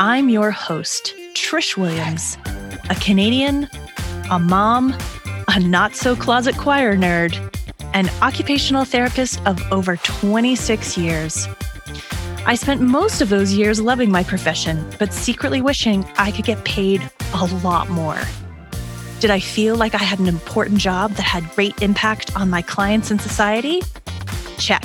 I'm your host, Trish Williams, a Canadian, a mom, a not so closet choir nerd, an occupational therapist of over 26 years. I spent most of those years loving my profession, but secretly wishing I could get paid a lot more. Did I feel like I had an important job that had great impact on my clients and society? Check.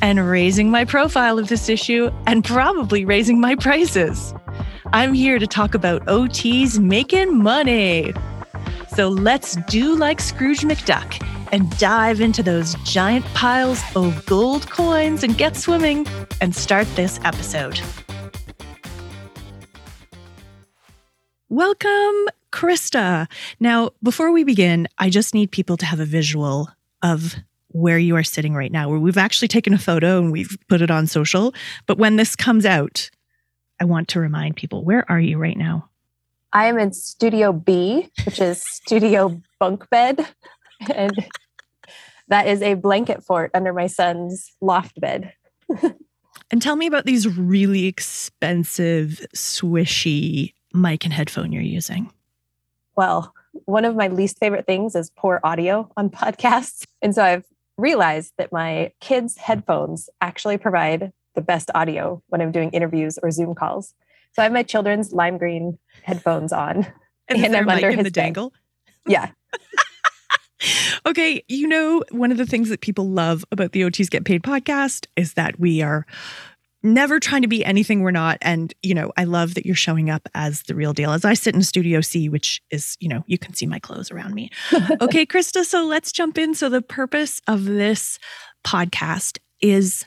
and raising my profile of this issue and probably raising my prices. I'm here to talk about OTs making money. So let's do like Scrooge McDuck and dive into those giant piles of gold coins and get swimming and start this episode. Welcome, Krista. Now, before we begin, I just need people to have a visual of where you are sitting right now, where we've actually taken a photo and we've put it on social. But when this comes out, I want to remind people where are you right now? I am in Studio B, which is studio bunk bed. And that is a blanket fort under my son's loft bed. and tell me about these really expensive, swishy mic and headphone you're using. Well, one of my least favorite things is poor audio on podcasts. And so I've realized that my kids' headphones actually provide the best audio when I'm doing interviews or Zoom calls. So I have my children's lime green headphones on, and, and I'm under his the dangle. Yeah. okay, you know, one of the things that people love about the OTs Get Paid podcast is that we are never trying to be anything we're not. And, you know, I love that you're showing up as the real deal as I sit in Studio C, which is, you know, you can see my clothes around me. okay, Krista, so let's jump in. So, the purpose of this podcast is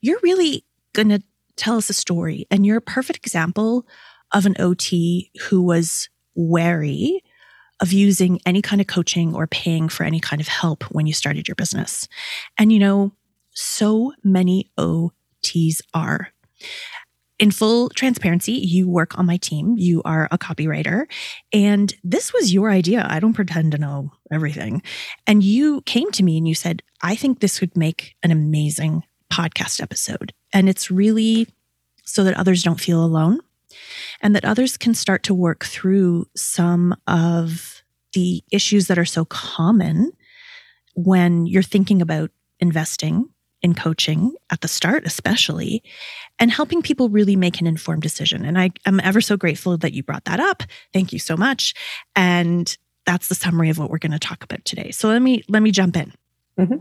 you're really going to tell us a story, and you're a perfect example of an OT who was wary of using any kind of coaching or paying for any kind of help when you started your business. And, you know, so many OTs expertise are. In full transparency, you work on my team. You are a copywriter. And this was your idea. I don't pretend to know everything. And you came to me and you said, I think this would make an amazing podcast episode. And it's really so that others don't feel alone and that others can start to work through some of the issues that are so common when you're thinking about investing in coaching at the start, especially, and helping people really make an informed decision. And I am ever so grateful that you brought that up. Thank you so much. And that's the summary of what we're going to talk about today. So let me let me jump in. Mm-hmm.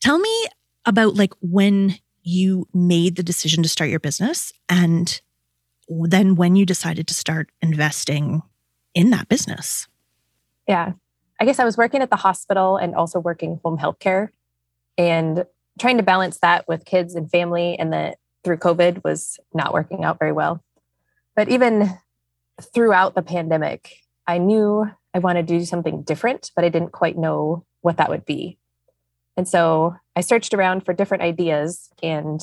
Tell me about like when you made the decision to start your business and then when you decided to start investing in that business. Yeah. I guess I was working at the hospital and also working home healthcare. And trying to balance that with kids and family and that through COVID was not working out very well. But even throughout the pandemic, I knew I wanted to do something different, but I didn't quite know what that would be. And so I searched around for different ideas and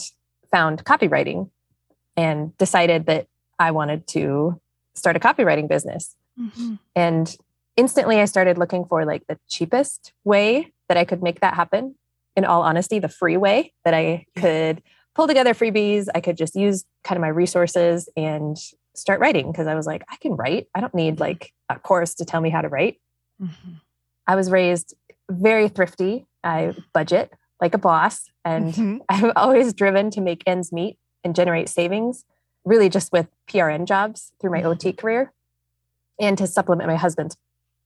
found copywriting and decided that I wanted to start a copywriting business. Mm-hmm. And instantly I started looking for like the cheapest way that I could make that happen in all honesty, the free way that I could pull together freebies. I could just use kind of my resources and start writing because I was like, I can write. I don't need like a course to tell me how to write. Mm-hmm. I was raised very thrifty. I budget like a boss, and mm-hmm. I'm always driven to make ends meet and generate savings really just with PRN jobs through my OT career and to supplement my husband's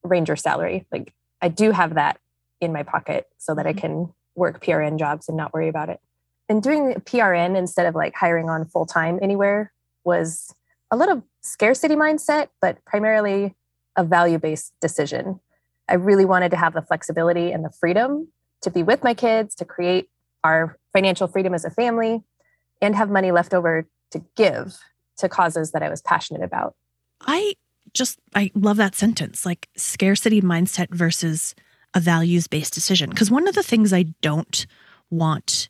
ranger salary. Like I do have that in my pocket so that I can work PRN jobs and not worry about it. And doing PRN instead of like hiring on full time anywhere was a little scarcity mindset, but primarily a value based decision. I really wanted to have the flexibility and the freedom to be with my kids, to create our financial freedom as a family, and have money left over to give to causes that I was passionate about. I just, I love that sentence like scarcity mindset versus a values based decision. Because one of the things I don't want,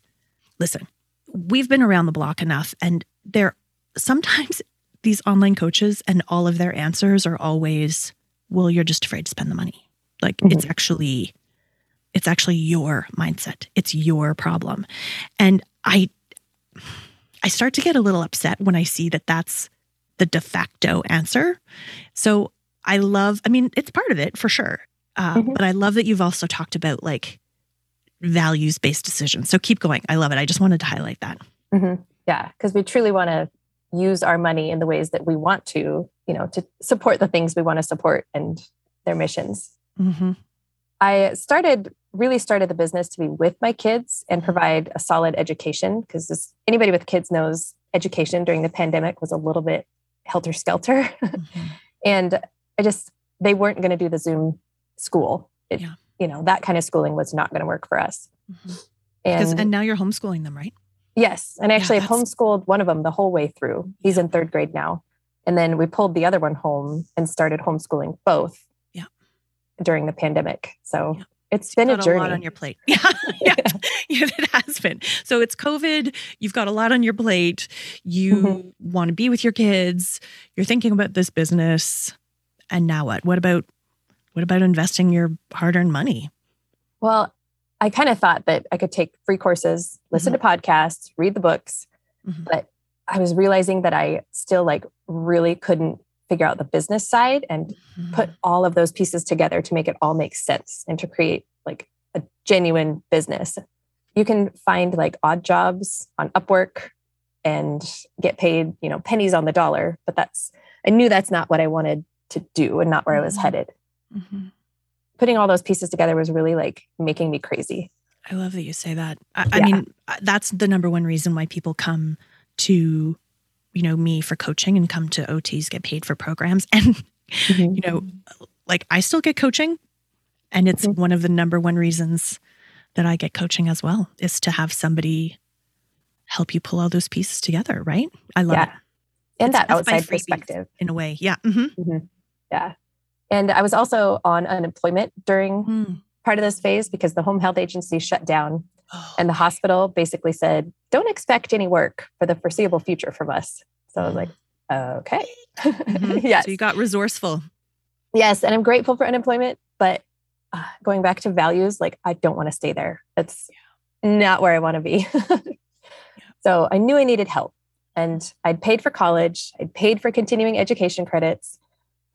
listen, we've been around the block enough, and there sometimes these online coaches and all of their answers are always, well, you're just afraid to spend the money. Like mm-hmm. it's actually, it's actually your mindset. It's your problem. And I, I start to get a little upset when I see that that's the de facto answer. So I love, I mean, it's part of it for sure. Uh, mm-hmm. But I love that you've also talked about like values based decisions. So keep going. I love it. I just wanted to highlight that. Mm-hmm. Yeah, because we truly want to use our money in the ways that we want to, you know, to support the things we want to support and their missions. Mm-hmm. I started really started the business to be with my kids and provide a solid education because anybody with kids knows education during the pandemic was a little bit helter skelter. Mm-hmm. and I just, they weren't going to do the Zoom school. It, yeah. You know, that kind of schooling was not going to work for us. Mm-hmm. And, and now you're homeschooling them, right? Yes. And actually, yeah, homeschooled one of them the whole way through. He's in third grade now. And then we pulled the other one home and started homeschooling both yeah. during the pandemic. So yeah. it's been a journey. A lot on your plate. Yeah. yeah. yeah. It has been. So it's COVID. You've got a lot on your plate. You mm-hmm. want to be with your kids. You're thinking about this business. And now what? What about what about investing your hard-earned money? Well, I kind of thought that I could take free courses, listen mm-hmm. to podcasts, read the books, mm-hmm. but I was realizing that I still like really couldn't figure out the business side and mm-hmm. put all of those pieces together to make it all make sense and to create like a genuine business. You can find like odd jobs on Upwork and get paid, you know, pennies on the dollar, but that's I knew that's not what I wanted to do and not where I was mm-hmm. headed. Mm-hmm putting all those pieces together was really like making me crazy. I love that you say that. I, yeah. I mean, uh, that's the number one reason why people come to, you know, me for coaching and come to OTs get paid for programs. And, mm-hmm. you know, like I still get coaching. And it's mm-hmm. one of the number one reasons that I get coaching as well is to have somebody help you pull all those pieces together, right? I love yeah. it. And it's, that outside perspective. In a way. Yeah. Mm-hmm. mm-hmm. Yeah. And I was also on unemployment during mm. part of this phase because the home health agency shut down. Oh, and the hospital basically said, don't expect any work for the foreseeable future from us. So I was like, okay. Mm-hmm. yes. So you got resourceful. Yes. And I'm grateful for unemployment. But uh, going back to values, like I don't want to stay there. That's yeah. not where I want to be. yeah. So I knew I needed help. And I'd paid for college, I'd paid for continuing education credits.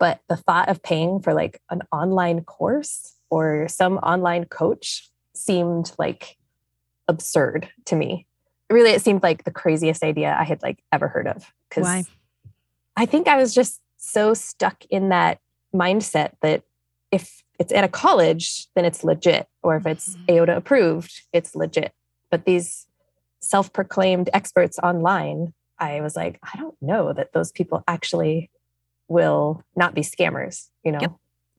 But the thought of paying for like an online course or some online coach seemed like absurd to me. Really, it seemed like the craziest idea I had like ever heard of. Because I think I was just so stuck in that mindset that if it's at a college, then it's legit. Or if it's mm-hmm. AOTA approved, it's legit. But these self proclaimed experts online, I was like, I don't know that those people actually will not be scammers, you know? Yep.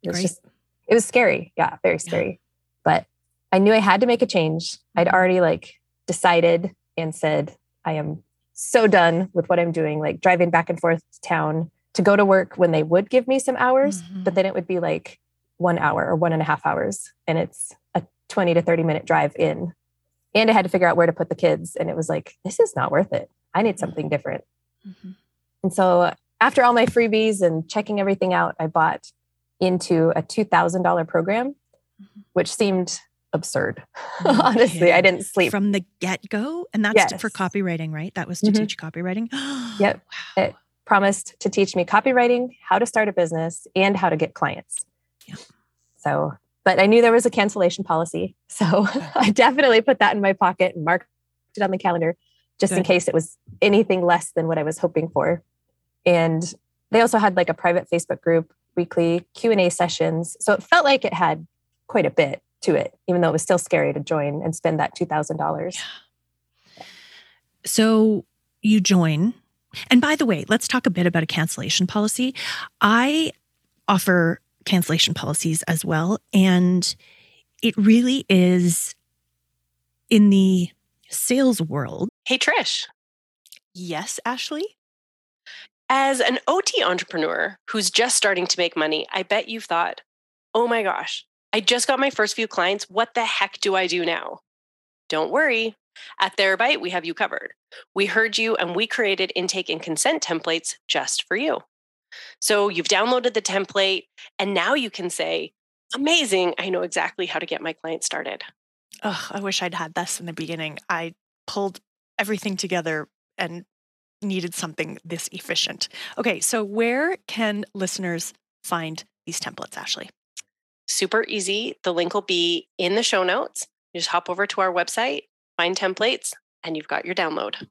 It's just, it was scary. Yeah, very scary. Yeah. But I knew I had to make a change. I'd mm-hmm. already like decided and said, I am so done with what I'm doing, like driving back and forth to town to go to work when they would give me some hours, mm-hmm. but then it would be like one hour or one and a half hours. And it's a 20 to 30 minute drive in. And I had to figure out where to put the kids. And it was like, this is not worth it. I need something different. Mm-hmm. And so after all my freebies and checking everything out, I bought into a $2,000 program, mm-hmm. which seemed absurd. Okay. Honestly, I didn't sleep from the get go. And that's yes. for copywriting, right? That was to mm-hmm. teach copywriting. yep. Wow. It promised to teach me copywriting, how to start a business, and how to get clients. Yeah. So, but I knew there was a cancellation policy. So I definitely put that in my pocket and marked it on the calendar just in case it was anything less than what I was hoping for. And they also had like a private Facebook group, weekly Q&A sessions. So it felt like it had quite a bit to it, even though it was still scary to join and spend that $2,000. So you join. And by the way, let's talk a bit about a cancellation policy. I offer cancellation policies as well. And it really is in the sales world. Hey, Trish, Yes, Ashley? As an OT entrepreneur who's just starting to make money, I bet you've thought, oh my gosh, I just got my first few clients. What the heck do I do now? Don't worry. At Therabyte, we have you covered. We heard you and we created intake and consent templates just for you. So you've downloaded the template and now you can say, amazing, I know exactly how to get my client started. Oh, I wish I'd had this in the beginning. I pulled everything together and needed something this efficient. Okay, so where can listeners find these templates, Ashley? super easy. The link will be in the show notes. You just hop over to our website, find templates, and you've got your download.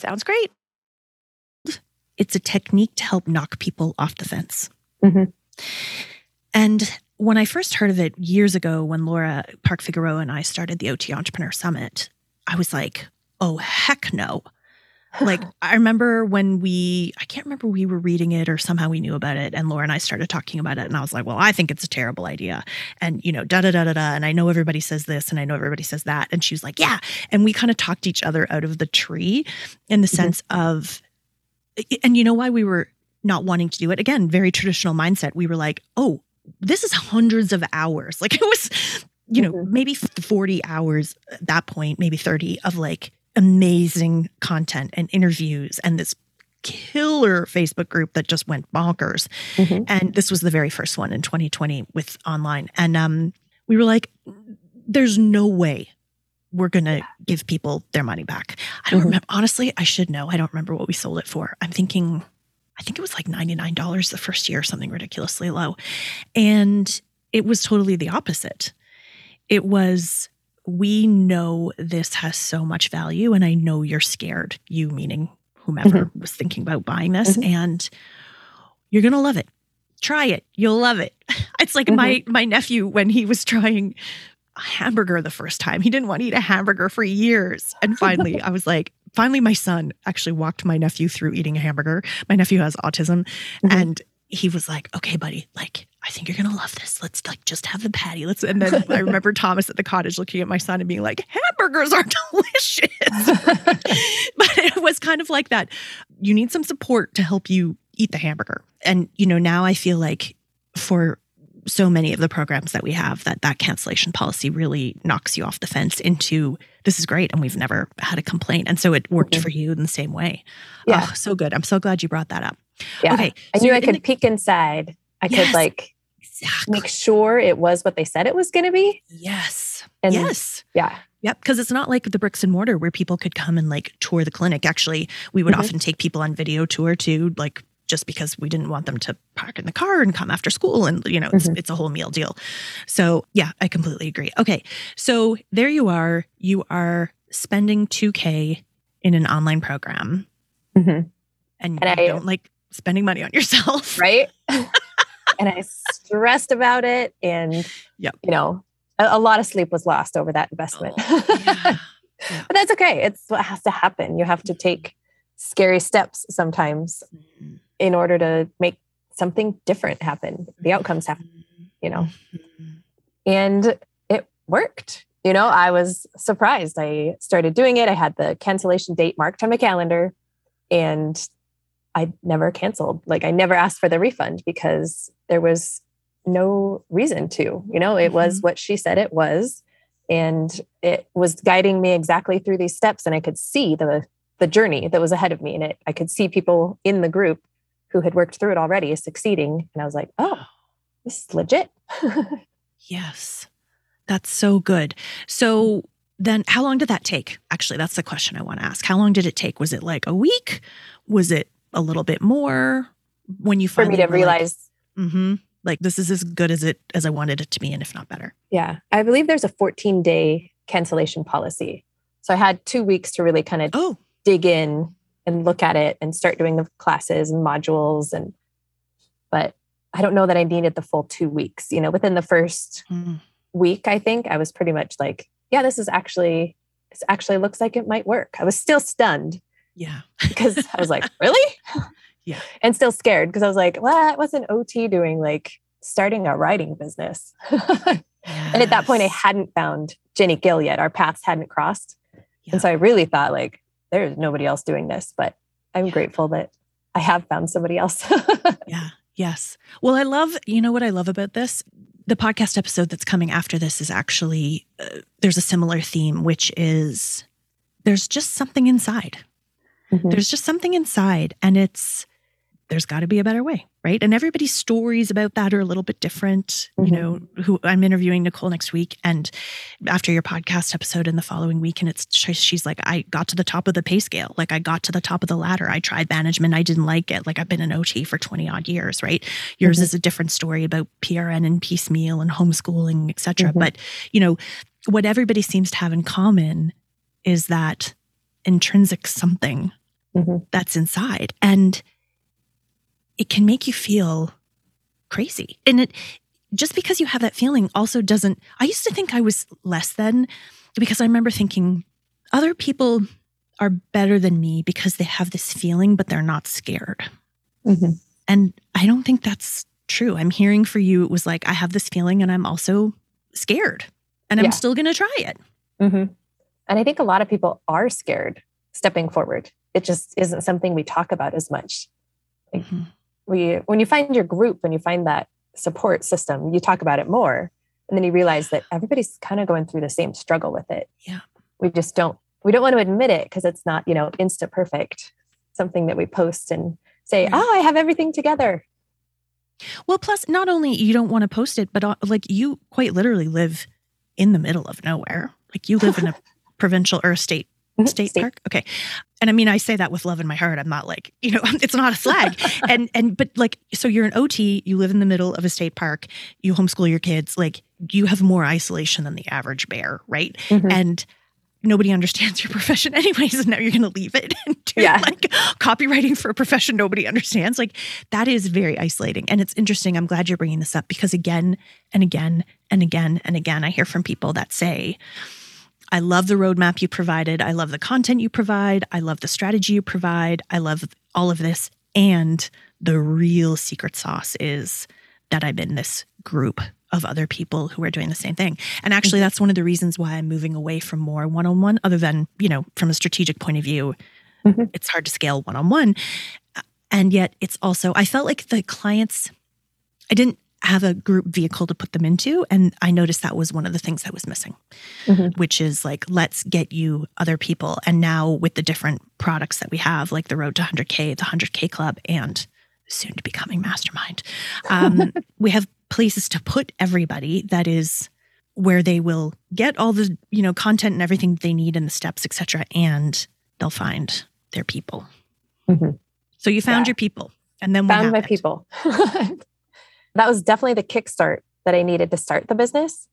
Sounds great. It's a technique to help knock people off the fence. Mhm. And when I first heard of it years ago, when Laura Park Figueroa and I started the OT Entrepreneur Summit, I was like, oh, heck no. Like, I remember when we, I can't remember we were reading it or somehow we knew about it. And Laura and I started talking about it. And I was like, well, I think it's a terrible idea. And, you know, da da da da da. And I know everybody says this and I know everybody says that. And she was like, yeah. And we kind of talked each other out of the tree in the Mhm. sense of, and you know why we were not wanting to do it? Again, very traditional mindset. We were like, oh, this is hundreds of hours. Like it was, you know, Mhm. maybe 40 hours at that point, maybe 30 of like amazing content and interviews and this killer Facebook group that just went bonkers. Mhm. And this was the very first one in 2020 with online. And um, we were like, there's no way we're going to give people their money back. I don't Mhm. remember. Honestly, I should know. I don't remember what we sold it for. I'm thinking, I think it was like $99 the first year, something ridiculously low. And it was totally the opposite. It was, we know this has so much value, and I know you're scared, you meaning whomever was thinking about buying this, Mhm. and you're going to love it. Try it. You'll love it. It's like my my nephew when he was trying a hamburger the first time. He didn't want to eat a hamburger for years. And finally, I was like, finally, my son actually walked my nephew through eating a hamburger. My nephew has autism. Mhm. And he was like, okay, buddy, like, I think you're going to love this. Let's like just have the patty. Let's, and then I remember Thomas at the cottage looking at my son and being like, hamburgers are delicious. but it was kind of like that. You need some support to help you eat the hamburger. And, you know, now I feel like for so many of the programs that we have that that cancellation policy really knocks you off the fence into this is great and we've never had a complaint and so it worked Mhm. for you in the same way Yeah. oh, so good i'm so glad you brought that up Yeah. okay I so knew I could the- peek inside. I Yes. could like exactly make sure it was what they said it was going to be. yes And yes yeah. Yep, because it's not like the bricks and mortar where people could come and like tour the clinic. Actually, we would Mhm. often take people on video tour too, like just because we didn't want them to park in the car and come after school, and you know, it's, Mhm. it's a whole meal deal. So yeah, I completely agree. Okay, so there you are. You are spending two k in an online program, Mhm. and, And you I- don't like spending money on yourself, Right. and I stressed about it. And, Yep. you know, a, a lot of sleep was lost over that investment. Yeah. but that's okay. It's what has to happen. You have to take scary steps sometimes Mhm. in order to make something different happen. The outcomes happen, you know, Mhm. and it worked. You know, I was surprised. I started doing it. I had the cancellation date marked on my calendar and I never canceled. Like I never asked for the refund because there was no reason to. You know, it was mm-hmm. what she said it was and it was guiding me exactly through these steps and I could see the the journey that was ahead of me and it I could see people in the group who had worked through it already succeeding and I was like, "Oh, this is legit." Yes. That's so good. So then how long did that take? Actually, that's the question I want to ask. How long did it take? Was it like a week? Was it a little bit more when you for me to realize mm-hmm, like this is as good as it as I wanted it to be and if not better. Yeah, I believe there's a 14 day cancellation policy. So I had two weeks to really kind of Oh, dig in and look at it and start doing the classes and modules and but I don't know that I needed the full two weeks. You know, within the first mm, week, I think I was pretty much like, yeah, this is actually this actually looks like it might work. I was still stunned yeah. because I was like, really? Yeah. And still scared because I was like, what was an OT doing? Like starting a writing business. and at that point, I hadn't found Jenny Gill yet. Our paths hadn't crossed. Yeah. And so I really thought like, there's nobody else doing this, but I'm Yeah. grateful that I have found somebody else. Yeah. Yes. Well, I love, you know what I love about this? The podcast episode that's coming after this is actually, uh, there's a similar theme, which is there's just something inside. Mhm. There's just something inside, and it's, there's got to be a better way, right? And everybody's stories about that are a little bit different. You Mhm. know, who I'm interviewing Nicole next week, and after your podcast episode in the following week, and it's she's like, I got to the top of the pay scale, like I got to the top of the ladder. I tried management, I didn't like it. Like I've been an OT for 20 odd years, right? Yours Mhm. is a different story about PRN and piecemeal and homeschooling, etc. cetera. Mhm. But you know, what everybody seems to have in common is that intrinsic something Mhm. that's inside and it can make you feel crazy and it just because you have that feeling also doesn't i used to think i was less than because i remember thinking other people are better than me because they have this feeling but they're not scared Mhm. and i don't think that's true i'm hearing for you it was like i have this feeling and i'm also scared and i'm Yeah. still going to try it Mhm. And I think a lot of people are scared stepping forward. It just isn't something we talk about as much. Like Mhm. We, when you find your group, when you find that support system, you talk about it more, and then you realize that everybody's kind of going through the same struggle with it. Yeah. We just don't. We don't want to admit it because it's not, you know, insta perfect. Something that we post and say, Right. "Oh, I have everything together." Well, plus, not only you don't want to post it, but uh, like you quite literally live in the middle of nowhere. Like you live in a provincial or a state state State. park. Okay, and I mean I say that with love in my heart. I'm not like you know it's not a slag. and and but like so you're an OT. You live in the middle of a state park. You homeschool your kids. Like you have more isolation than the average bear, right? Mhm. And nobody understands your profession anyways and now you're going to leave it and do Yeah. like copywriting for a profession nobody understands like that is very isolating and it's interesting i'm glad you're bringing this up because again and again and again and again i hear from people that say i love the roadmap you provided. I love the content you provide. I love the strategy you provide. I love all of this. And the real secret sauce is that i'm in this group of other people who are doing the same thing. And actually that's one of the reasons why i'm moving away from more one-on-one other than you know from a strategic point of view Mhm. it's hard to scale one-on-one. And yet it's also i felt like the clients i didn't have a group vehicle to put them into and i noticed that was one of the things i was missing Mhm. which is like let's get you other people and now with the different products that we have like the road to 100k the 100k club and soon to becoming mastermind um, we have places to put everybody that is where they will get all the you know content and everything they need and the steps etc and they'll find their people Mhm. so you found Yeah. your people and then found my people. that was definitely the kickstart that I needed to start the business.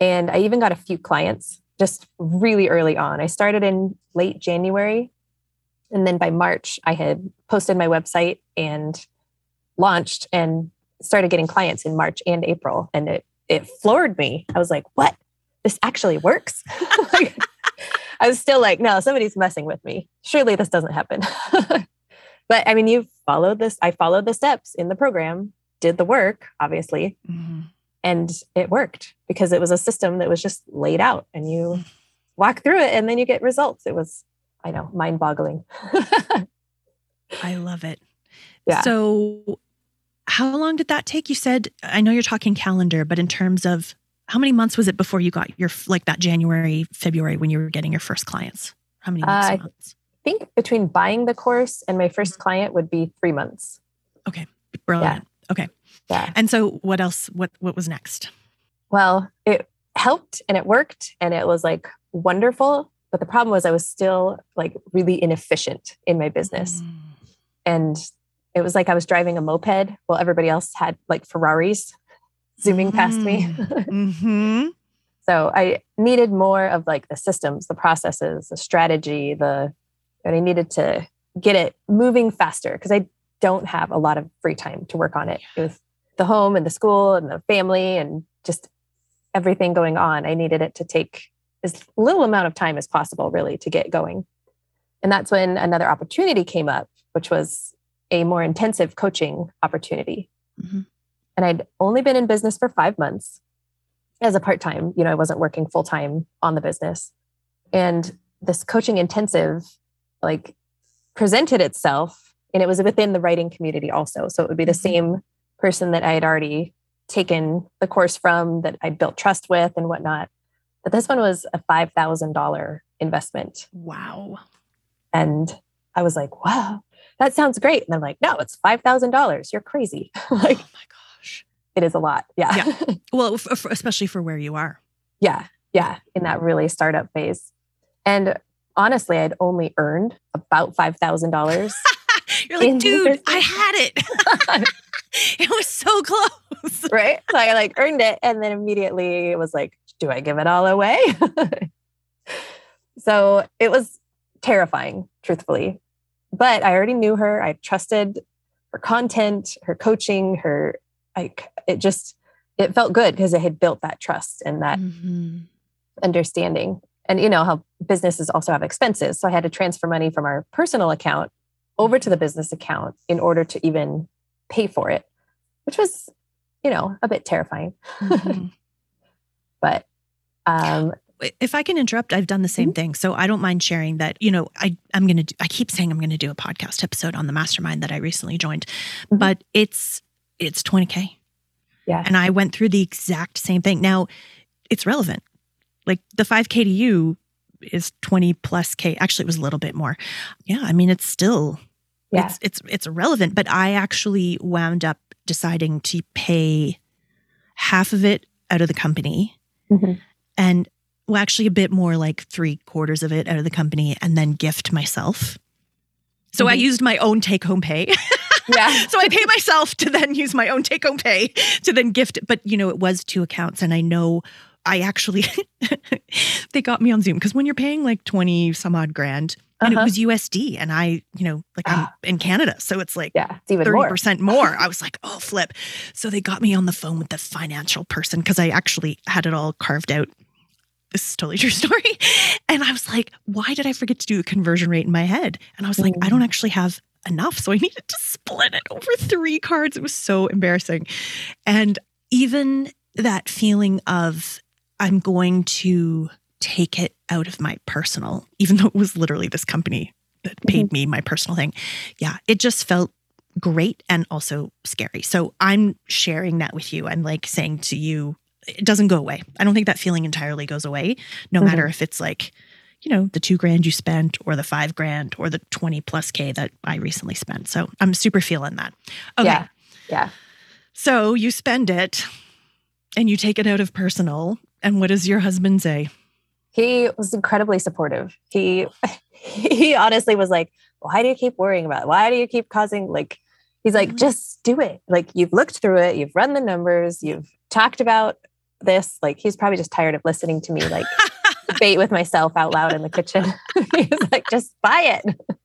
And I even got a few clients just really early on. I started in late January. And then by March, I had posted my website and launched and started getting clients in March and April. And it, it floored me. I was like, what? This actually works? I was still like, no, somebody's messing with me. Surely this doesn't happen. but I mean, you followed this. I followed the steps in the program, did the work, obviously, Mhm. and it worked because it was a system that was just laid out and you walk through it and then you get results. It was, I know, mind boggling. i love it Yeah. so how long did that take you said i know you're talking calendar but in terms of how many months was it before you got your like that january february when you were getting your first clients how many weeks Uh, months I think between buying the course and my Mm-hmm. first client would be three months. Okay. Brilliant okay Yeah. and so what else what what was next Well, it helped and it worked and it was like wonderful. But the problem was I was still like really inefficient in my business. Mm. And it was like I was driving a moped while everybody else had like Ferraris zooming past me. Mm-hmm. So I needed more of like the systems, the processes, the strategy, the and I needed to get it moving faster because I don't have a lot of free time to work on it with the home and the school and the family and just everything going on. I needed it to take as little amount of time as possible, really, to get going. And that's when another opportunity came up, which was a more intensive coaching opportunity. Mm-hmm. And I'd only been in business for five months as a part time. You know, I wasn't working full time on the business. And this coaching intensive, like, presented itself, and it was within the writing community also. So it would be the mm-hmm. same person that I had already taken the course from, that I'd built trust with, and whatnot. But this one was a $5,000 investment. Wow. And I was like, wow, that sounds great. And I'm like, no, it's $5,000. You're crazy. Oh like, oh my gosh. It is a lot. Yeah. yeah. Well, f- especially for where you are. Yeah. Yeah. In that really startup phase. And honestly, I'd only earned about $5,000. You're like, dude, I had it. it was so close. Right. So I like earned it. And then immediately it was like, do I give it all away? so it was terrifying, truthfully. But I already knew her. I trusted her content, her coaching, her like it just it felt good because it had built that trust and that mm-hmm. understanding. And you know how businesses also have expenses. So I had to transfer money from our personal account over to the business account in order to even pay for it, which was, you know, a bit terrifying. Mm-hmm. but um if I can interrupt, I've done the same mm-hmm. thing. So I don't mind sharing that, you know, I, I'm going to, I keep saying I'm going to do a podcast episode on the mastermind that I recently joined, mm-hmm. but it's, it's 20K. Yeah. And I went through the exact same thing. Now it's relevant. Like the 5K to you is 20 plus K. Actually, it was a little bit more. Yeah. I mean, it's still, yeah. it's, it's, it's relevant, but I actually wound up deciding to pay half of it out of the company. Mm-hmm. And well, actually a bit more like three quarters of it out of the company and then gift myself. So mm-hmm. I used my own take home pay. yeah. so I pay myself to then use my own take home pay to then gift it. But, you know, it was two accounts. And I know I actually, they got me on Zoom because when you're paying like 20 some odd grand, and uh-huh. it was USD. And I, you know, like I'm ah. in Canada. So it's like yeah, it's even 30% more. more. I was like, oh, flip. So they got me on the phone with the financial person because I actually had it all carved out this is totally true story. And I was like, why did I forget to do the conversion rate in my head? And I was like, I don't mm. actually have enough. So I needed to split it over three cards. It was so embarrassing. And even that feeling of I'm going to take it out of my personal, even though it was literally this company that paid mm-hmm. me my personal thing. Yeah, it just felt great and also scary. So I'm sharing that with you. I'm like saying to you, it doesn't go away. I don't think that feeling entirely goes away, no mm-hmm. matter if it's like, you know, the two grand you spent or the five grand or the 20 plus K that I recently spent. So I'm super feeling that. Okay. Yeah. Yeah. So you spend it and you take it out of personal. And what does your husband say? He was incredibly supportive. He he honestly was like, why do you keep worrying about it? Why do you keep causing like he's like, mm-hmm. just do it. Like you've looked through it, you've run the numbers, you've talked about this. Like he's probably just tired of listening to me like debate with myself out loud in the kitchen. he's like, just buy it.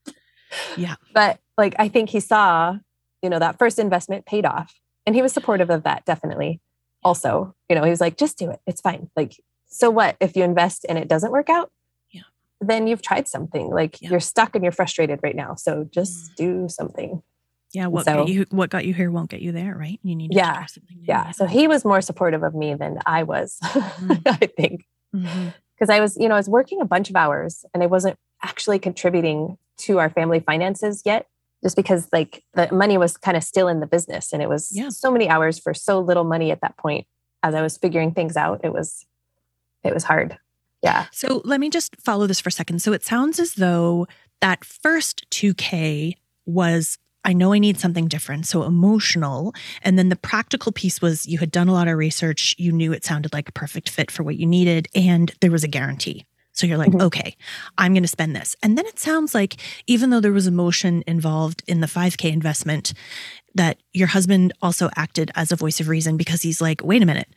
Yeah. But like I think he saw, you know, that first investment paid off. And he was supportive of that, definitely. Also, you know, he was like, just do it. It's fine. Like, so what if you invest and it doesn't work out? Yeah. Then you've tried something. Like yeah. you're stuck and you're frustrated right now. So just mm. do something. Yeah, what so, got you what got you here won't get you there, right? You need to yeah. Yeah. So he was more supportive of me than I was, mm-hmm. I think. Because mm-hmm. I was, you know, I was working a bunch of hours and I wasn't actually contributing to our family finances yet, just because like the money was kind of still in the business and it was yeah. so many hours for so little money at that point. As I was figuring things out, it was it was hard. Yeah. So let me just follow this for a second. So it sounds as though that first 2K was I know I need something different. So emotional. And then the practical piece was you had done a lot of research. You knew it sounded like a perfect fit for what you needed. And there was a guarantee. So you're like, mm-hmm. okay, I'm going to spend this. And then it sounds like even though there was emotion involved in the 5K investment, that your husband also acted as a voice of reason because he's like, wait a minute,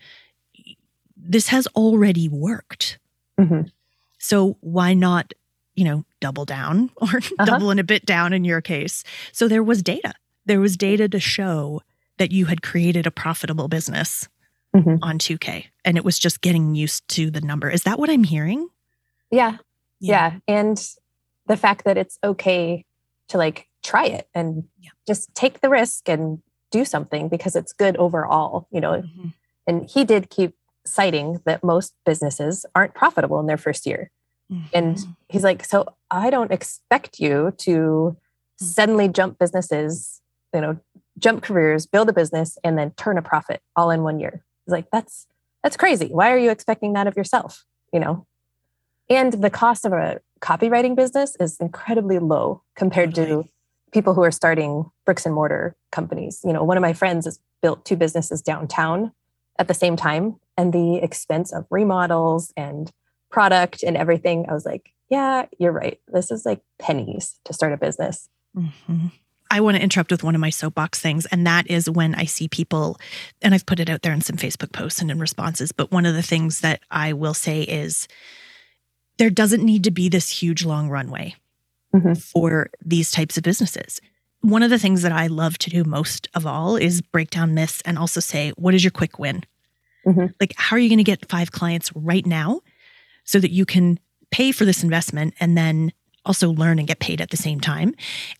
this has already worked. Mhm. So why not, you know, double down or Uh-huh. double and a bit down in your case? So there was data. There was data to show that you had created a profitable business Mhm. on 2K and it was just getting used to the number. Is that what I'm hearing? Yeah. yeah and the fact that it's okay to like try it and Yeah. just take the risk and do something because it's good overall you know Mhm. and he did keep citing that most businesses aren't profitable in their first year. And Mhm. he's like so i don't expect you to Mm. suddenly jump businesses you know jump careers build a business and then turn a profit all in one year. He's like that's that's crazy. Why are you expecting that of yourself you know? And the cost of a copywriting business is incredibly low compared to people who are starting bricks and mortar companies. You know one of my friends has built two businesses downtown at the same time and the expense of remodels and product and everything i was like yeah you're right this is like pennies to start a business Mhm. I want to interrupt with one of my soapbox things, and that is when I see people, and I've put it out there in some Facebook posts and in responses, but one of the things that I will say is there doesn't need to be this huge long runway Mhm. for these types of businesses. One of the things that I love to do most of all is break down myths and also say, what is your quick win? Mhm. Like, how are you going to get five clients right now so that you can pay for this investment and then also learn and get paid at the same time?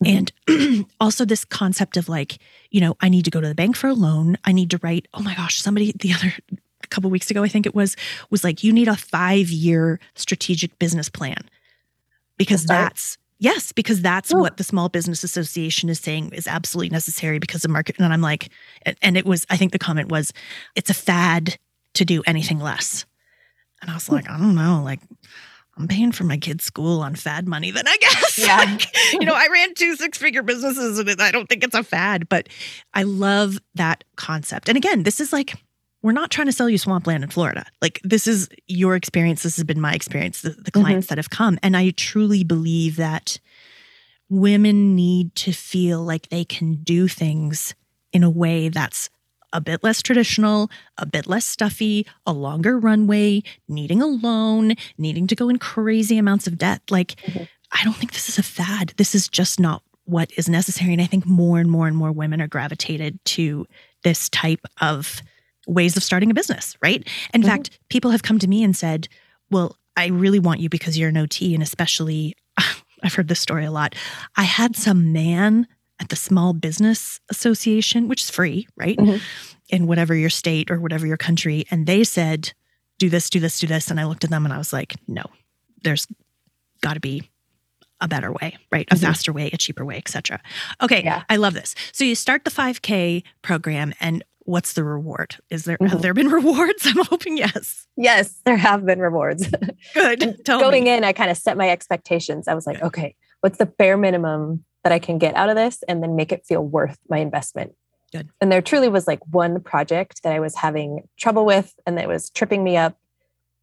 And also, this concept of like, you know, I need to go to the bank for a loan. I need to write, oh my gosh, somebody the other a couple weeks ago, I think it was, was like, you need a five year strategic business plan because start? that's, yes, because that's Oh. what the Small Business Association is saying is absolutely necessary because of market. And I'm like, and- and it was, I think the comment was, it's a fad to do anything less. And I was hmm. like, I don't know, like, I'm paying for my kids' school on fad money, then I guess. Yeah. Like, you know, I ran two six figure businesses and I don't think it's a fad, but I love that concept. And again, this is like, we're not trying to sell you swampland in Florida. Like, this is your experience. This has been my experience, the, the clients that have come. And I truly believe that women need to feel like they can do things in a way that's a bit less traditional, a bit less stuffy, a longer runway, needing a loan, needing to go in crazy amounts of debt. Like, Mhm. I don't think this is a fad. This is just not what is necessary. And I think more and more and more women are gravitated to this type of ways of starting a business, right? In Mhm. fact, people have come to me and said, Well, I really want you because you're an OT. And especially, I've heard this story a lot. I had some man at the Small Business Association, which is free, right? Mhm. In whatever your state or whatever your country. And they said, Do this, do this, do this. And I looked at them and I was like, No, there's got to be a better way, right? A Mhm. faster way, a cheaper way, etc. Okay, Yeah. I love this. So you start the 5K program and what's the reward? Is there have Mhm. there been rewards? I'm hoping yes. yes there have been rewards Good. Tell going me. in i kind of set my expectations i was like okay what's the bare minimum that i can get out of this and then make it feel worth my investment Good. and there truly was like one project that i was having trouble with and that was tripping me up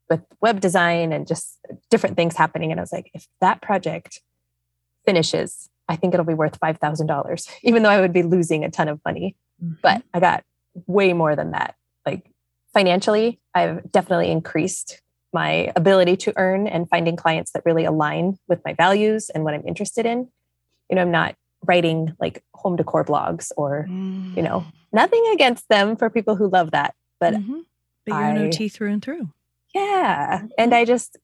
with web design and just different things happening and i was like if that project finishes i think it'll be worth $5000 even though i would be losing a ton of money but I got way more than that. Like financially, I've definitely increased my ability to earn and finding clients that really align with my values and what I'm interested in. You know, I'm not writing like home decor blogs or Mm. you know, nothing against them for people who love that. But Mhm. but you're an I- OT through and through. yeah, and I just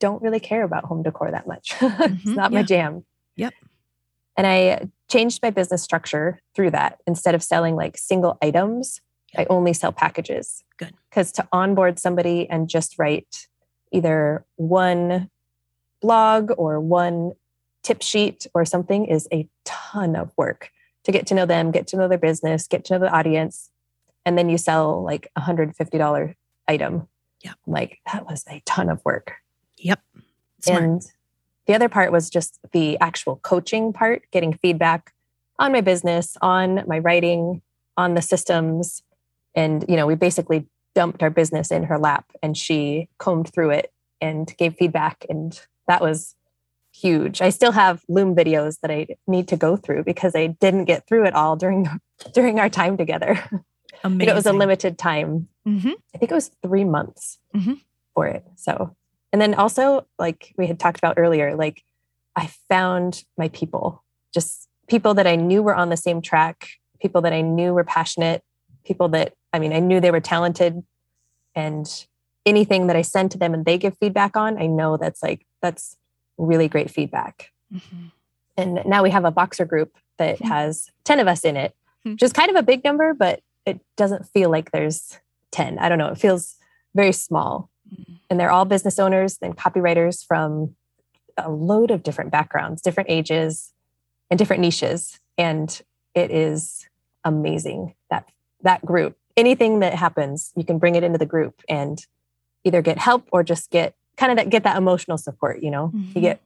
don't really care about home decor that much. it's Mhm, not my jam. Yep. And I changed my business structure through that. Instead of selling like single items, I only sell packages. Good. Because to onboard somebody and just write either one blog or one tip sheet or something is a ton of work to get to know them, get to know their business, get to know the audience. And then you sell like a $150 item. Yeah. Like that was a ton of work. Yep. Smart. And the other part was just the actual coaching part, getting feedback on my business, on my writing, on the systems. And, you know, we basically dumped our business in her lap and she combed through it and gave feedback. And that was huge. I still have Loom videos that I need to go through because I didn't get through it all during during our time together. Amazing. it was a limited time. hmm I think it was three months Mhm. for it. So, and then also, like we had talked about earlier, like I found my people, just people that I knew were on the same track, people that I knew were passionate, people that, I mean, I knew they were talented. And anything that I send to them and they give feedback on, I know that's like, that's really great feedback. Mhm. And now we have a Voxer group that Hmm. has 10 of us in it, Hmm. which is kind of a big number, but it doesn't feel like there's 10. I don't know. It feels very small. Mhm. And they're all business owners and copywriters from a load of different backgrounds, different ages, and different niches. And it is amazing that that group, anything that happens, you can bring it into the group and either get help or just get kind of that, get that emotional support, you know? Mhm. You get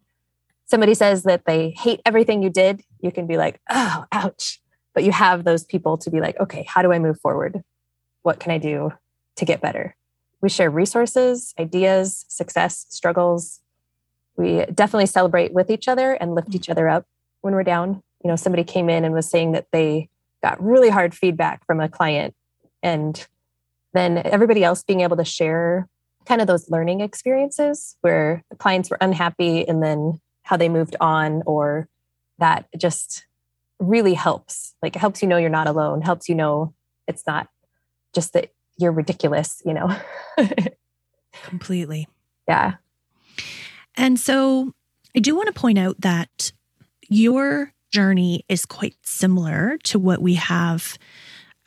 somebody says that they hate everything you did, you can be like, oh, ouch. But you have those people to be like, okay, how do I move forward? What can I do to get better? We share resources, ideas, success, struggles. We definitely celebrate with each other and lift each mm-hmm. other up when we're down. You know, somebody came in and was saying that they got really hard feedback from a client. And then everybody else being able to share kind of those learning experiences where the clients were unhappy and then how they moved on or that just really helps like it helps you know you're not alone helps you know it's not just that you're ridiculous you know Completely. yeah And so I do want to point out that your journey is quite similar to what we have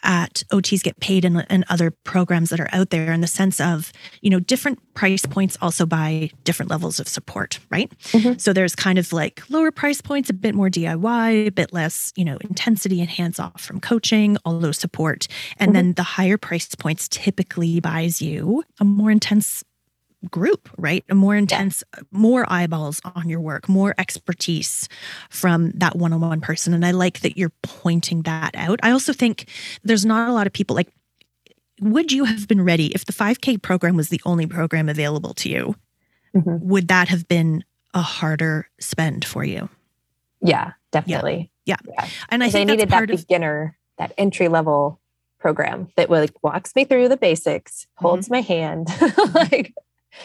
at OTs Get Paid and, and other programs that are out there in the sense of, you know, different price points also by different levels of support, right? Mhm. So there's kind of like lower price points, a bit more DIY, a bit less, you know, intensity and hands off from coaching, all those support. And Mhm. then the higher price points typically buys you a more intense group, right? A more intense, more eyeballs on your work, more expertise from that one on one person. And I like that you're pointing that out. I also think there's not a lot of people like, would you have been ready if the 5K program was the only program available to you? Mhm. Would that have been a harder spend for you? yeah definitely Yeah. yeah And I think that's needed that of beginner that entry level program that like walks me through the basics holds Mm-hmm. my hand like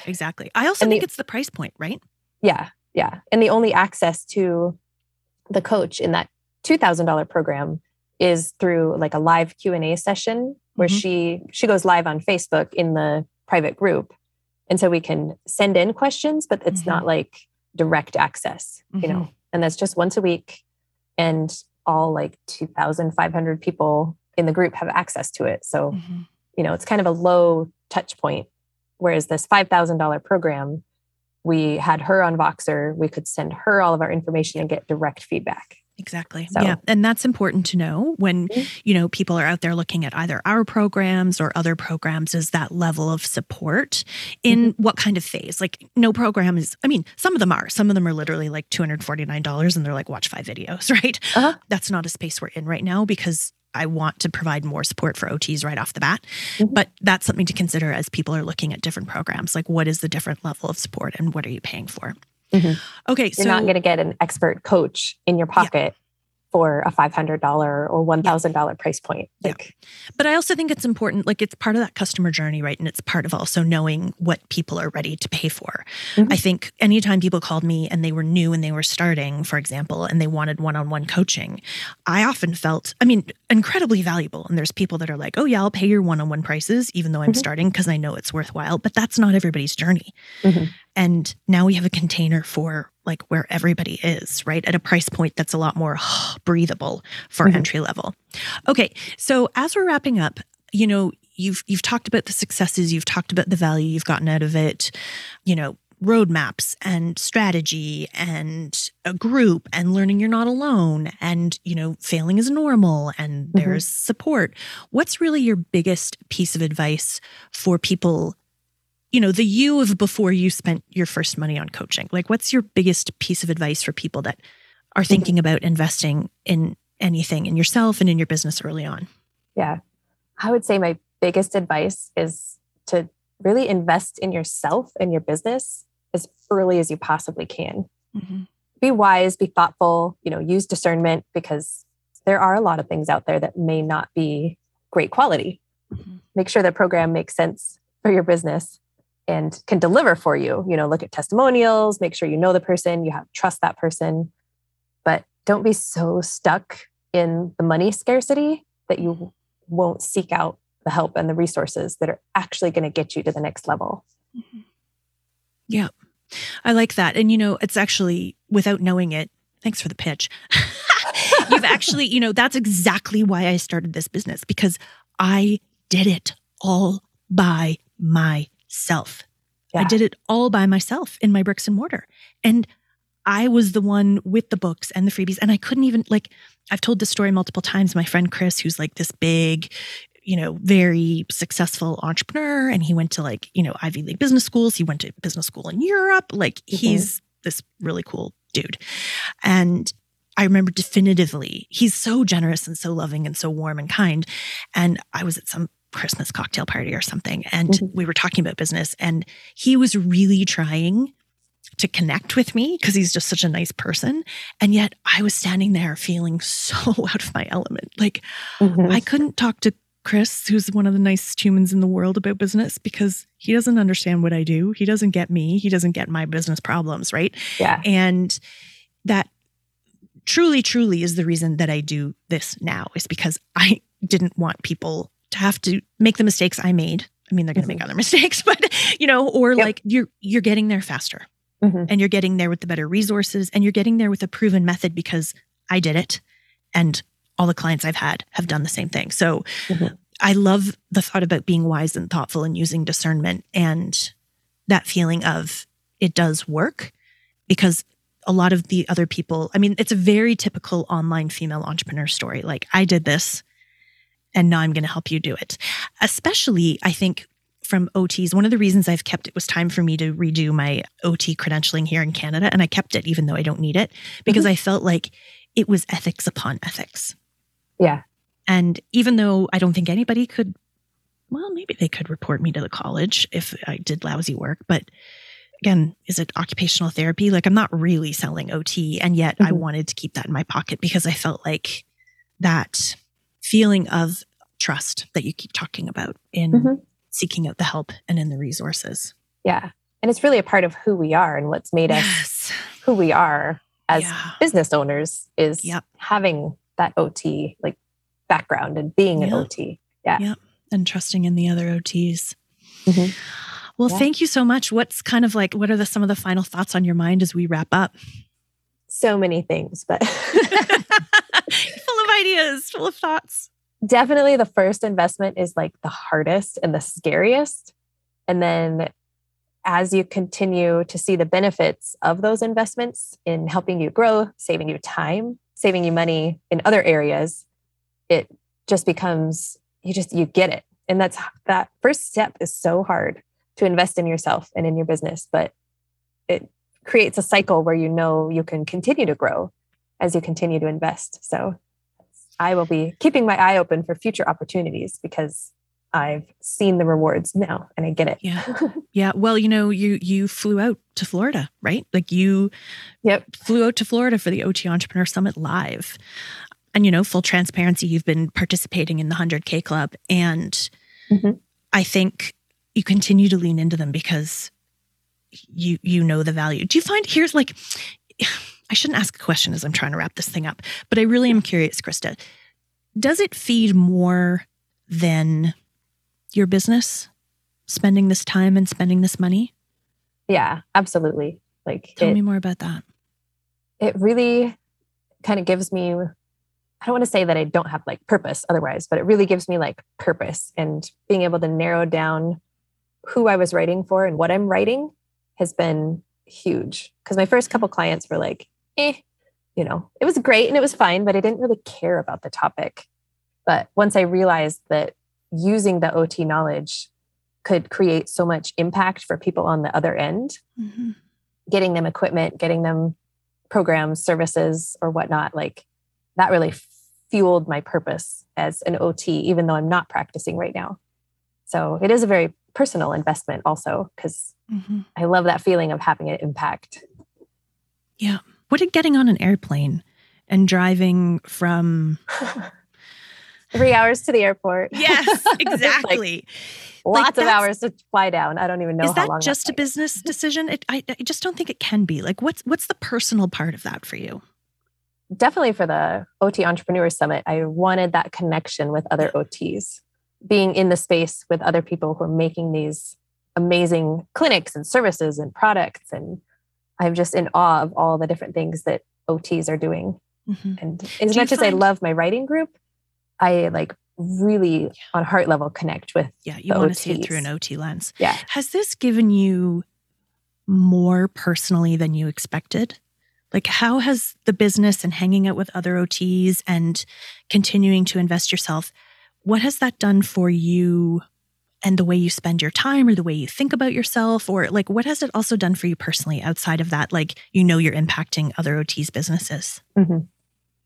exactly. I also And think the- it's the price point, right? yeah yeah and the only access to the coach in that $2000 program is through like a live q&a session where Mhm. she she goes live on facebook in the private group and so we can send in questions but it's Mhm. not like direct access you Mhm. know and that's just once a week and all like 2500 people in the group have access to it so Mhm. you know it's kind of a low touch point whereas this $5000 program we had her on voxer we could send her all of our information and get direct feedback Exactly. So- Yeah. And that's important to know when, Mhm. you know, people are out there looking at either our programs or other programs is that level of support in Mm-hmm. what kind of phase? Like no program is I mean, some of them are. Some of them are literally like $249 and they're like watch five videos, right? Uh-huh. That's not a space we're in right now because I want to provide more support for OTs right off the bat. Mhm. But that's something to consider as people are looking at different programs. Like what is the different level of support and what are you paying for? Mhm. Okay. you're so not going to get an expert coach in your pocket for a $500 or $1000 price point Yeah. But I also think it's important, like it's part of that customer journey, right? And it's part of also knowing what people are ready to pay for. Mhm. I think anytime people called me and they were new and they were starting, for example, and they wanted one on one coaching, I often felt, I mean, incredibly valuable. And there's people that are like, oh, yeah, I'll pay your one on one prices, even though I'm Mhm. starting because I know it's worthwhile. But that's not everybody's journey. Mhm. And now we have a container for like where everybody is, right? At a price point that's a lot more breathable for Mhm. entry level. Okay, so as we're wrapping up, you know, you've you've talked about the successes, you've talked about the value you've gotten out of it, you know, roadmaps and strategy and a group and learning you're not alone and you know failing is normal and Mhm. there's support what's really your biggest piece of advice for people you know the you of before you spent your first money on coaching. Like what's your biggest piece of advice for people that are thinking about investing in anything in yourself and in your business early on? Yeah. I would say my biggest advice is to really invest in yourself and your business as early as you possibly can. Be wise be thoughtful you know use discernment because there are a lot of things out there that may not be great quality. Mhm. Make sure the program makes sense for your business and can deliver for you. You know, look at testimonials, make sure you know the person, you have trust that person. But don't be so stuck in the money scarcity that you won't seek out the help and the resources that are actually going to get you to the next level. Mm-hmm. Yeah. I like that. And, you know, it's actually without knowing it, thanks for the pitch. You've actually, you know, that's exactly why I started this business because I did it all by myself. I Yeah. did it all by myself in my bricks and mortar. And I was the one with the books and the freebies. And I couldn't even, like, I've told this story multiple times. My friend Chris, who's like this big, you know, very successful entrepreneur, and he went to like, you know, Ivy League business schools. He went to business school in Europe. Like, mm-hmm. he's this really cool dude. And I remember definitively, he's so generous and so loving and so warm and kind. And I was at some Christmas cocktail party or something, and Mhm. we were talking about business, and he was really trying to connect with me because he's just such a nice person. And yet I was standing there feeling so out of my element. Like, Mhm. I couldn't talk to Chris, who's one of the nicest humans in the world, about business because he doesn't understand what I do. He doesn't get me. He doesn't get my business problems, right? yeah. And that truly, truly is the reason that I do this now, is because I didn't want people have to make the mistakes I made. I mean, they're going to make other mistakes, but you know, or Yep. like you're you're getting there faster, Mhm. and you're getting there with the better resources, and you're getting there with a proven method because I did it, and all the clients I've had have done the same thing. So Mhm. I love the thought about being wise and thoughtful and using discernment and that feeling of it does work because a lot of the other people, I mean, it's a very typical online female entrepreneur story. Like, I did this and now I'm going to help you do it. Especially, I think, from OTs. One of the reasons I've kept it was time for me to redo my OT credentialing here in Canada. And I kept it even though I don't need it because I felt like it was ethics upon ethics. Yeah. And even though I don't think anybody could, well, maybe they could report me to the college if I did lousy work. But again, is it occupational therapy? Like I'm not really selling OT. And yet I Mhm. wanted to keep that in my pocket because I felt like that feeling of trust that you keep talking about in Mhm. seeking out the help and in the resources. Yeah. And it's really a part of who we are and what's made us who we are as Yeah. business owners is Yep. having that OT like background and being an OT. Yeah. OT. And trusting in the other OTs. Mhm. Well, Yeah. thank you so much. What's kind of like, what are the, some of the final thoughts on your mind as we wrap up? So many things, but full of ideas, full of thoughts. definitely the first investment is like the hardest and the scariest. And then as you continue to see the benefits of those investments in helping you grow, saving you time, saving you money in other areas, it just becomes you just you get it. And that's that first step is so hard to invest in yourself and in your business, but it creates a cycle where you know you can continue to grow as you continue to invest. So I will be keeping my eye open for future opportunities because I've seen the rewards now and I get it. Yeah. Yeah. Well, you know, you you flew out to Florida, right? Like you Yep. flew out to Florida for the OT Entrepreneur Summit live. And you know, full transparency, you've been participating in the 100K club and Mhm. I think you continue to lean into them because you you know the value. Do you find here's like I shouldn't ask a question as I'm trying to wrap this thing up, but I really am curious, Krista. Does it feed more than your business spending this time and spending this money? Yeah, absolutely. Like Tell it, me more about that. it really kind of gives me I don't want to say that I don't have like purpose otherwise, but it really gives me like purpose and being able to narrow down who I was writing for and what I'm writing has been huge. Because my first couple clients were like, eh, you know, it was great and it was fine, but I didn't really care about the topic. But once I realized that using the OT knowledge could create so much impact for people on the other end, Mm-hmm. getting them equipment, getting them programs, services, or whatnot, like that really fueled my purpose as an OT, even though I'm not practicing right now. So it is a very personal investment also, because Mm-hmm. I love that feeling of having an impact. Yeah. What did getting on an airplane and driving from three hours to the airport. Yes, like, exactly. lots of hours to fly down. I don't even know Is how that long. just a business decision? It, I, I just don't think it can be. Like, what's what's the personal part of that for you? Definitely for the OT Entrepreneur Summit, I wanted that connection with other OTs, being in the space with other people who are making these amazing clinics and services and products. And I'm just in awe of all the different things that OTs are doing. Mhm. And as you much as I love my writing group, I like really on heart level connect with Yeah, you want to see it through an OT lens. yeah Has this given you more personally than you expected? Like, how has the business and hanging out with other OTs and continuing to invest yourself, what has that done for you and the way you spend your time or the way you think about yourself? Or, like, what has it also done for you personally outside of that? Like, you know, you're impacting other OTs' businesses. Mhm.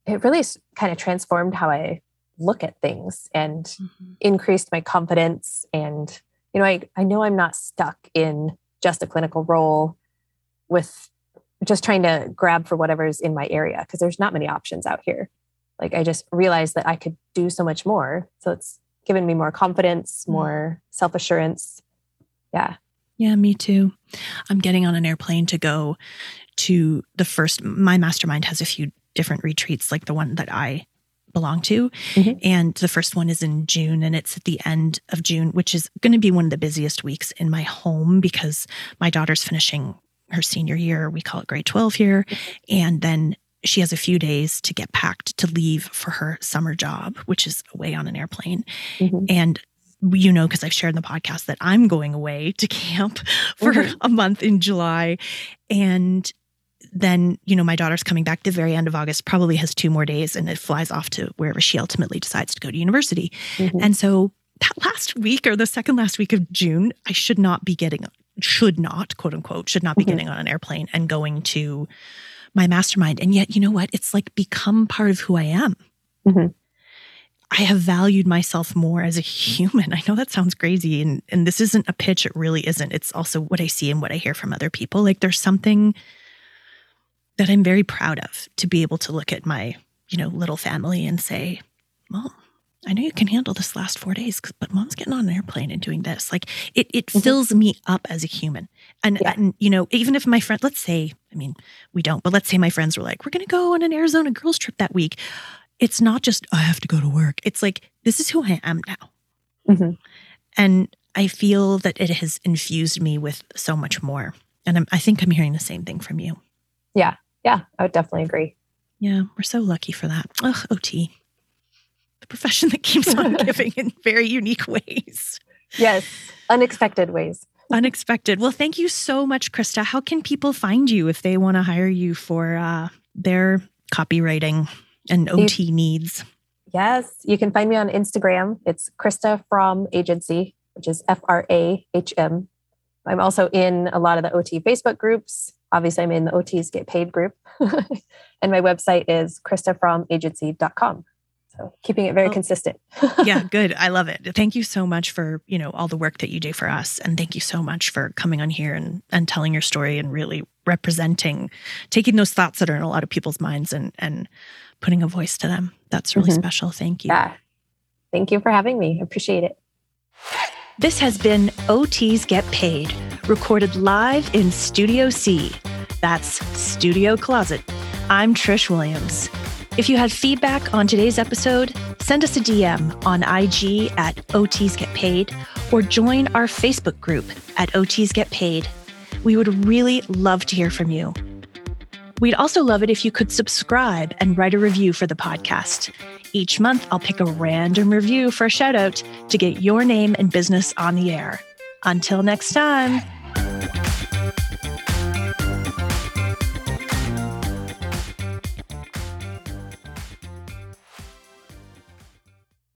it really kind of transformed how I look at things and increased my confidence and you know I, I know i'm not stuck in just a clinical role with just trying to grab for whatever's in my area because there's not many options out here like i just realized that i could do so much more so it's given me more confidence Mm. more self-assurance yeah Yeah, me too. I'm getting on an airplane to go to the first. My mastermind has a few different retreats, like the one that I belong to. Mhm. And the first one is in June, and it's at the end of June, which is going to be one of the busiest weeks in my home because my daughter's finishing her senior year. We call it grade 12 here. And then she has a few days to get packed to leave for her summer job, which is away on an airplane. Mhm. And you know, because I've shared in the podcast that I'm going away to camp for Mhm. a month in July. And then, you know, my daughter's coming back the very end of August, probably has two more days, and it flies off to wherever she ultimately decides to go to university. Mhm. And so that last week or the second last week of June, I should not be getting, should not, quote unquote, should not be Mhm. getting on an airplane and going to my mastermind. And yet, you know what? It's like become part of who I am. Mhm. I have valued myself more as a human. I know that sounds crazy and and this isn't a pitch it really isn't. It's also what I see and what I hear from other people. Like there's something that I'm very proud of to be able to look at my, you know, little family and say, "Well, I know you can handle this last 4 days, but mom's getting on an airplane and doing this." Like it it Mhm. fills me up as a human. And, Yeah. and you know, even if my friend, let's say, I mean, we don't, but let's say my friends were like, "We're going to go on an Arizona girls trip that week." It's not just I have to go to work. It's like this is who I am now. Mhm. And I feel that it has infused me with so much more. And I'm, I think I'm hearing the same thing from you. Yeah. Yeah i would definitely agree Yeah, we're so lucky for that. Ugh, OT, the profession that keeps on giving in very unique ways. yes unexpected ways Unexpected. Well, thank you so much, Krista. How can people find you if they want to hire you for uh, their copywriting and OT needs? Yes, you can find me on Instagram. It's Krista Frahm Agency, which is F R A H M. I'm also in a lot of the OT Facebook groups. Obviously, I'm in the OTs Get Paid group. and my website is kristafrahmagency.com. So keeping it very Oh. consistent. yeah, good. I love it. Thank you so much for, you know, all the work that you do for us. And thank you so much for coming on here and, and telling your story and really representing, taking those thoughts that are in a lot of people's minds and and putting a voice to them. That's really Mhm. special. Thank you. Yeah. Thank you for having me. Appreciate it. This has been OTs Get Paid, recorded live in Studio C. That's Studio Closet. I'm Trish Williams. If you have feedback on today's episode, send us a DM on IG at OTs Get Paid or join our Facebook group at OTs Get Paid. We would really love to hear from you. We'd also love it if you could subscribe and write a review for the podcast. Each month, I'll pick a random review for a shout out to get your name and business on the air. Until next time.